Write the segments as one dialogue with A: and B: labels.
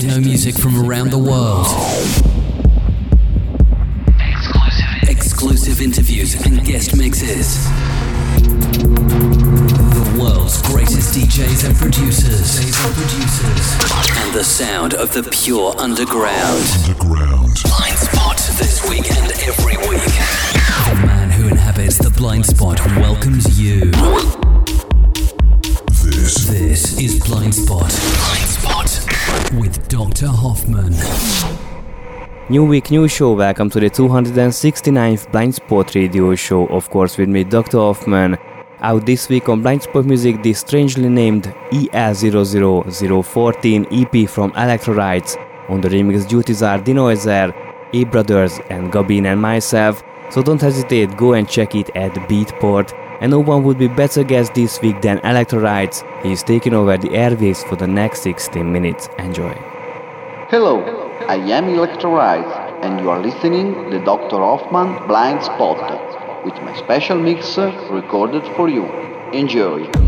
A: techno music from around the world. Exclusive, Exclusive interviews and guest mixes. The world's greatest DJs and producers. And the sound of the pure underground.
B: Underground.
A: Blind Spot this week and every week. The man who inhabits the blind spot welcomes you.
B: This.
A: This is Blind Spot. Blind Spot with Dr. Hoffman.
C: New week, new show. Welcome to the 269th Blind Spot radio show. Of course, with me, Dr. Hoffman. Out this week on Blind Spot Music, the strangely named EL00014 EP from Electrorights. On the remix duties are Denoiser, A Brothers, and Gabin and myself. So don't hesitate, go and check it at Beatport. And no one would be better guest this week than Electrorights. He is taking over the airwaves for the next 16 minutes. Enjoy.
D: Hello, I am Electrorights, and you are listening the Dr. Hoffman Blind Spot with my special mixer recorded for you. Enjoy.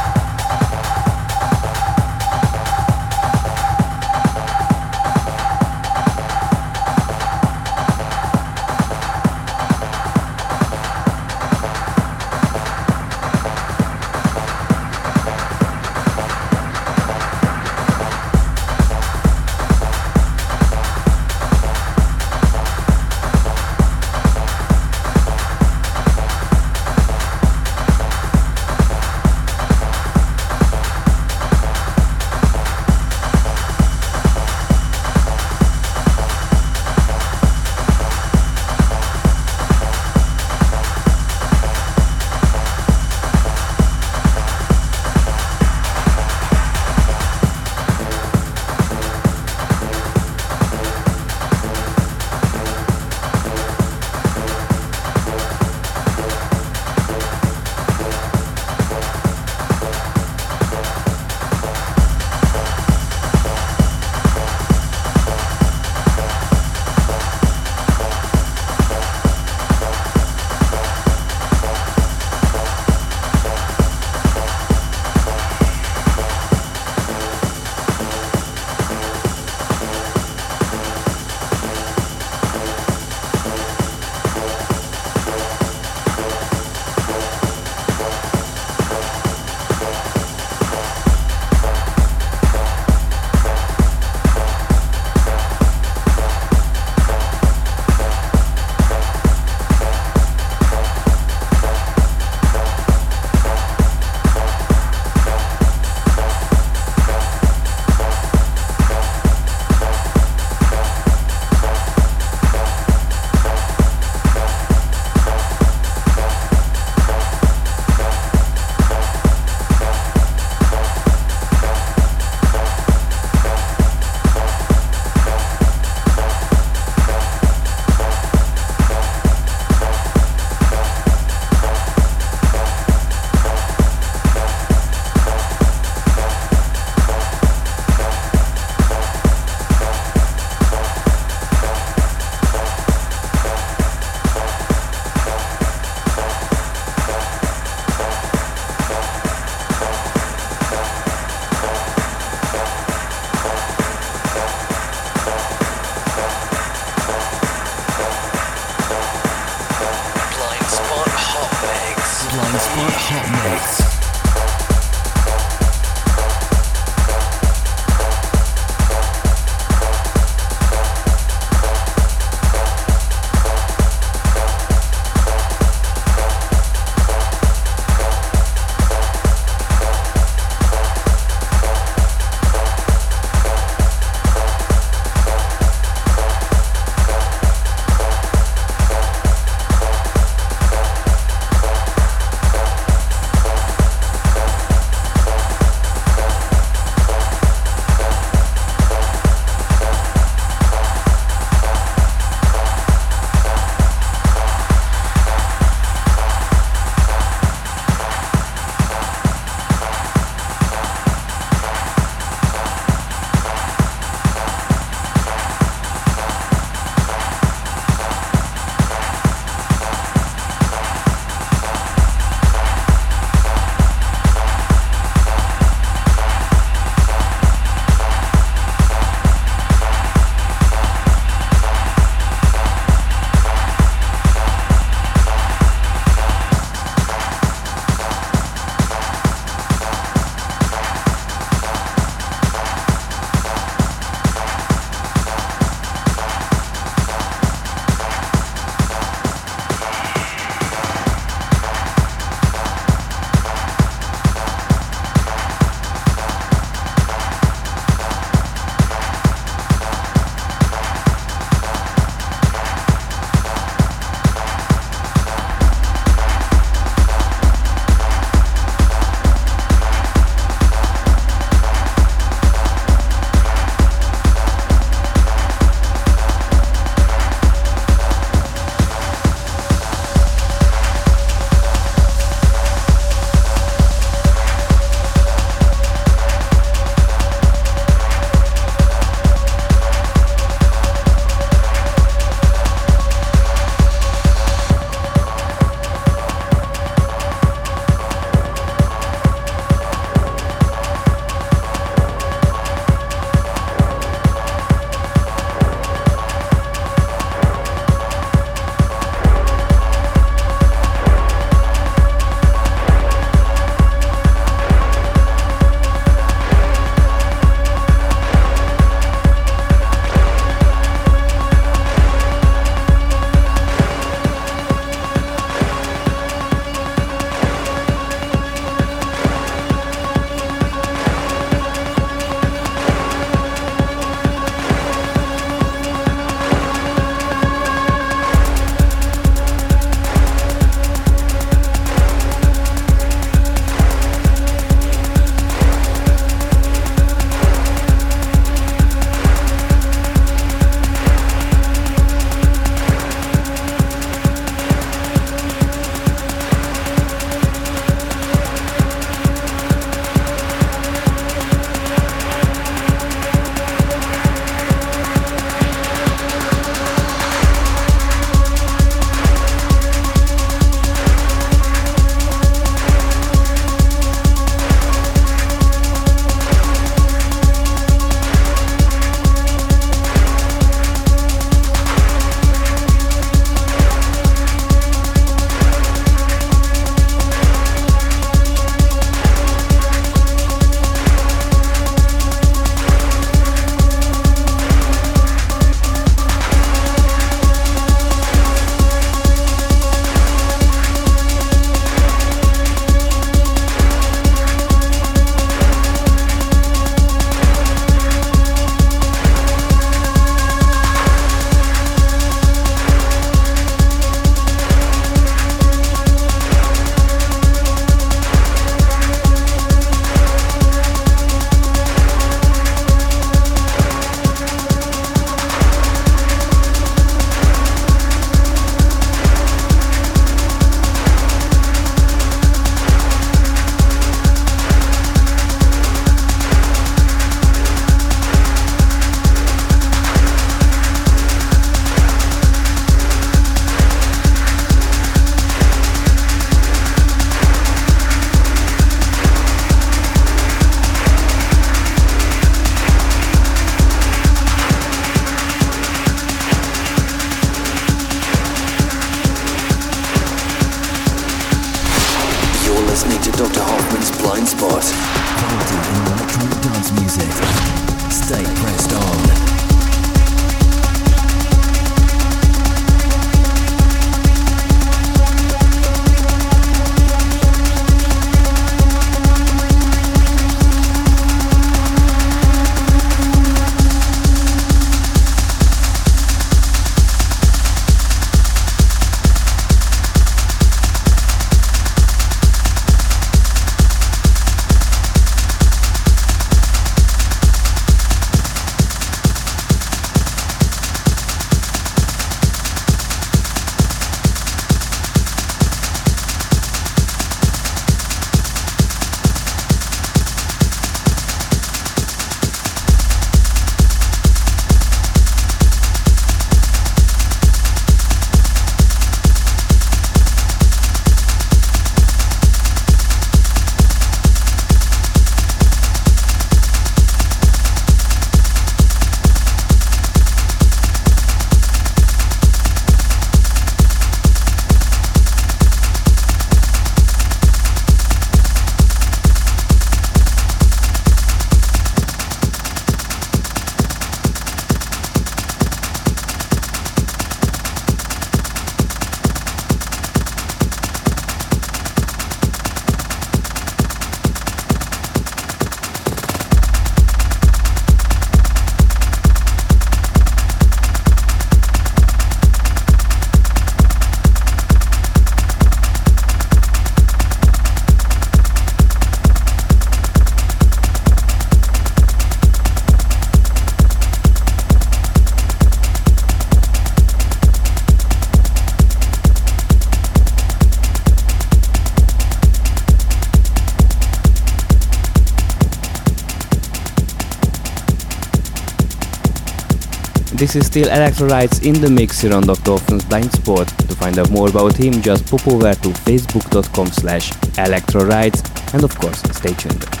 C: This is still Electro Rights in the mix here on Dr. Hoffman's Blind Spot. To find out more about him, just pop over to facebook.com slash electrorights and of course, stay tuned.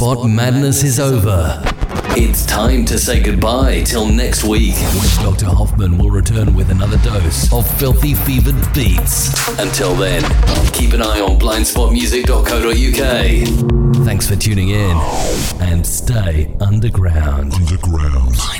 A: Spot madness is over. It's time to say goodbye till next week. When Dr. Hoffman will return with another dose of filthy fevered beats. Until then, keep an eye on blindspotmusic.co.uk. Thanks for tuning in and stay underground.
E: Underground.
A: Blind Spot.